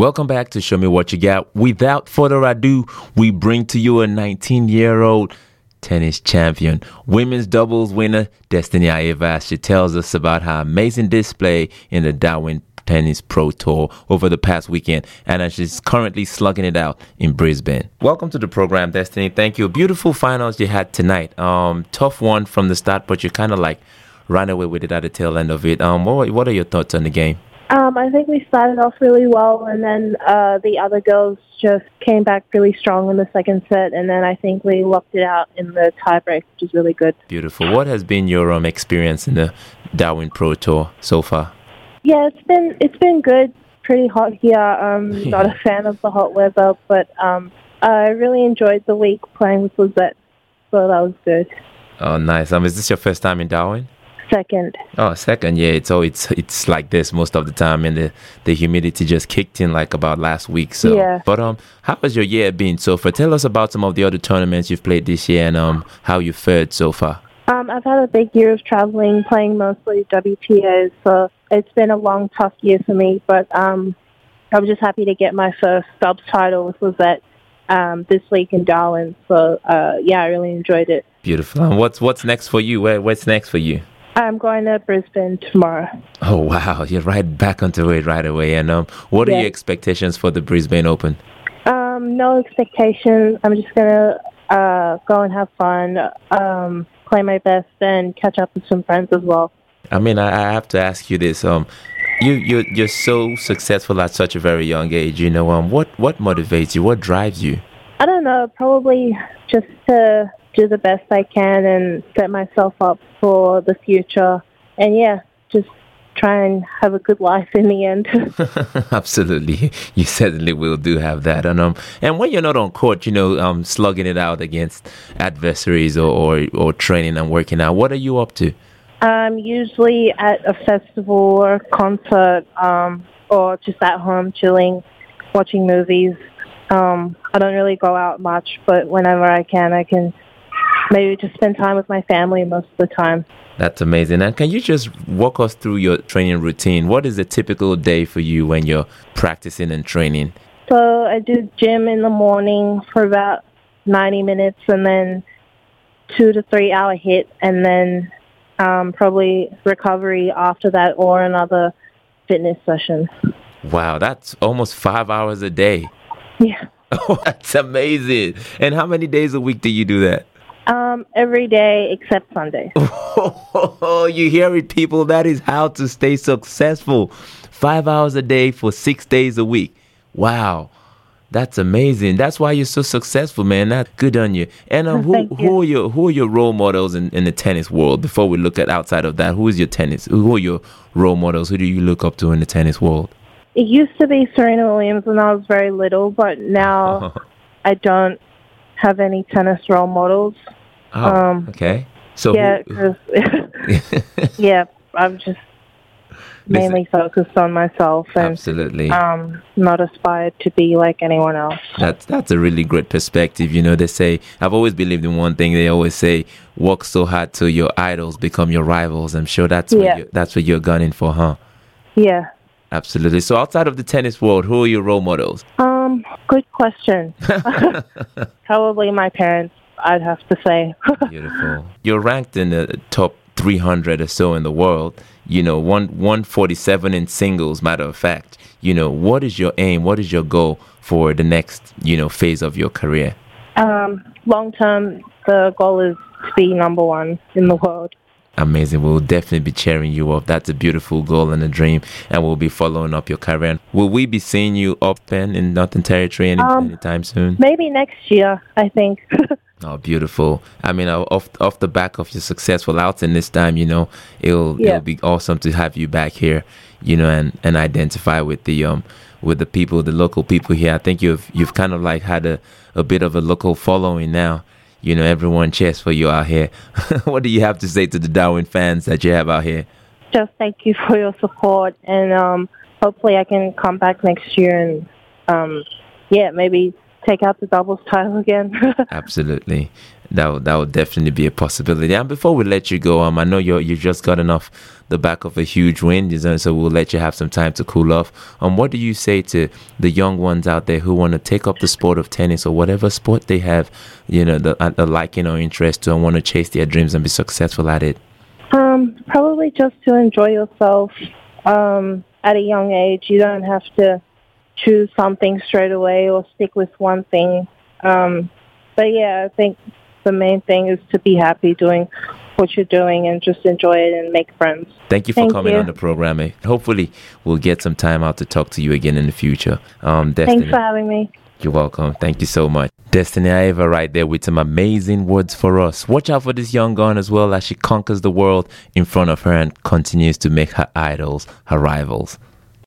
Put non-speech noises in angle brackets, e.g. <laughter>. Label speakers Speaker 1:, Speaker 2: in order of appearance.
Speaker 1: Welcome back to Show Me What You Got. Without further ado, we bring to you a 19 year old tennis champion, women's doubles winner, Destiny Aiava. She tells us about her amazing display in the Darwin Tennis Pro Tour over the past weekend, and as she's currently slugging it out in Brisbane. Welcome to the program, Destiny. Thank you. Beautiful finals you had tonight. Um, tough one from the start, but you kind of like ran away with it at the tail end of it. Um, what, what are your thoughts on the game?
Speaker 2: Um, I think we started off really well, and then uh, the other girls just came back really strong in the second set, and then I think we locked it out in the tiebreak, which is really good.
Speaker 1: Beautiful. What has been your um, experience in the Darwin Pro Tour so far?
Speaker 2: Yeah, it's been it's been good. Pretty hot here. Um, <laughs> not a fan of the hot weather, but um, I really enjoyed the week playing with Lizette, so that was good.
Speaker 1: Oh, nice. Um, is this your first time in Darwin?
Speaker 2: Second.
Speaker 1: Oh, second, yeah. It's oh, it's <laughs> it's like this most of the time, and the the humidity just kicked in like about last week. So,
Speaker 2: yeah.
Speaker 1: But um, how has your year been so far? Tell us about some of the other tournaments you've played this year and um how you fared so far.
Speaker 2: Um, I've had a big year of traveling, playing mostly WTAs, so it's been a long, tough year for me. But um, I'm just happy to get my first subs title with Lizette um, this week in Darwin. So uh, yeah, I really enjoyed it.
Speaker 1: Beautiful. And what's what's next for you? Where, what's next for you?
Speaker 2: I'm going to Brisbane tomorrow.
Speaker 1: Oh wow, <laughs> you're right back onto it right away. And um, what are your expectations for the Brisbane Open?
Speaker 2: Um, no expectations. I'm just gonna uh, go and have fun, um, play my best, and catch up with some friends as well.
Speaker 1: I mean, I, I have to ask you this. Um, you you you're so successful at such a very young age. You know, um, what what motivates you? What drives you?
Speaker 2: I don't know. Probably just to do the best I can and set myself up for the future. And yeah, just try and have a good life in the end. <laughs> <laughs>
Speaker 1: Absolutely, you certainly will do have that. And um, and when you're not on court, you know, um, slugging it out against adversaries or or, or training and working out. What are you up to?
Speaker 2: I'm usually at a festival or a concert, um, or just at home chilling, watching movies. Um, I don't really go out much, but whenever I can, I can maybe just spend time with my family most of the time.
Speaker 1: That's amazing. And can you just walk us through your training routine? What is a typical day for you when you're practicing and training?
Speaker 2: So I do gym in the morning for about 90 minutes and then two to three hour hit and then um, probably recovery after that or another fitness session.
Speaker 1: Wow, that's almost five hours a day.
Speaker 2: Yeah. <laughs>
Speaker 1: Oh, that's amazing. And how many days a week do you do that?
Speaker 2: Um, every day except Sunday.
Speaker 1: Oh, <laughs> <laughs> you hear it, people. That is how to stay successful. Five hours a day for six days a week. Wow. That's amazing. That's why you're so successful, man. That's good on you. And um, who,
Speaker 2: you.
Speaker 1: who are your who are your role models in, in the tennis world? Before we look at outside of that, who is your tennis? Who are your role models? Who do you look up to in the tennis world?
Speaker 2: It used to be Serena Williams when I was very little, but now <laughs> I don't have any tennis role models.
Speaker 1: Oh,
Speaker 2: Um,
Speaker 1: okay. So
Speaker 2: yeah,
Speaker 1: who- <laughs> <laughs>
Speaker 2: yeah, I'm just mainly focused on myself and
Speaker 1: absolutely.
Speaker 2: um, not aspired to be like anyone else.
Speaker 1: That's that's a really great perspective. You know, they say I've always believed in one thing. They always say, "Work so hard till your idols become your rivals." I'm sure that's what
Speaker 2: Yeah.
Speaker 1: you, that's what you're gunning for, huh?
Speaker 2: Yeah.
Speaker 1: Absolutely. So, outside of the tennis world, who are your role models?
Speaker 2: Um, good question. <laughs> Probably my parents, I'd have to say. <laughs>
Speaker 1: Beautiful. You're ranked in the top 300 or so in the world. You know, one 147 in singles. Matter of fact, you know, what is your aim? What is your goal for the next you know phase of your career?
Speaker 2: um, long term, the goal is to be number one in the world.
Speaker 1: Amazing. We'll definitely be cheering you up. That's a beautiful goal and a dream, and we'll be following up your career. Will we be seeing you up then in Northern Territory any,
Speaker 2: Um,
Speaker 1: anytime soon?
Speaker 2: Maybe next year, I think. <laughs>
Speaker 1: Oh, beautiful. I mean, off off the back of your successful outing this time, you know, it'll
Speaker 2: Yeah.
Speaker 1: it'll be awesome to have you back here, you know, and and identify with the um with the people, the local people here. I think you've you've kind of like had a a bit of a local following now. You know, everyone cheers for you out here. <laughs> what do you have to say to the Darwin fans that you have out here?
Speaker 2: Just thank you for your support, and um, hopefully I can come back next year and, um, yeah, maybe take out the doubles title again. <laughs>
Speaker 1: Absolutely. that would, that would definitely be a possibility. And before we let you go, um, I know you you just gotten off the back of a huge win, so we'll let you have some time to cool off. Um, what do you say to the young ones out there who want to take up the sport of tennis or whatever sport they have, you know, the, the liking or interest to and want to chase their dreams and be successful at it?
Speaker 2: Um, probably just to enjoy yourself. Um, at a young age, you don't have to choose something straight away or stick with one thing. Um, but yeah, I think the main thing is to be happy doing what you're doing and just enjoy it and make friends.
Speaker 1: Thank you for
Speaker 2: Thank
Speaker 1: coming
Speaker 2: you.
Speaker 1: on the program. eh? Hopefully, we'll get some time out to talk to you again in the future. Um, Destiny,
Speaker 2: Thanks for having me.
Speaker 1: you're welcome. Thank you so much. Destiny Aiava right there with some amazing words for us. Watch out for this young gun as well as she conquers the world in front of her and continues to make her idols her rivals.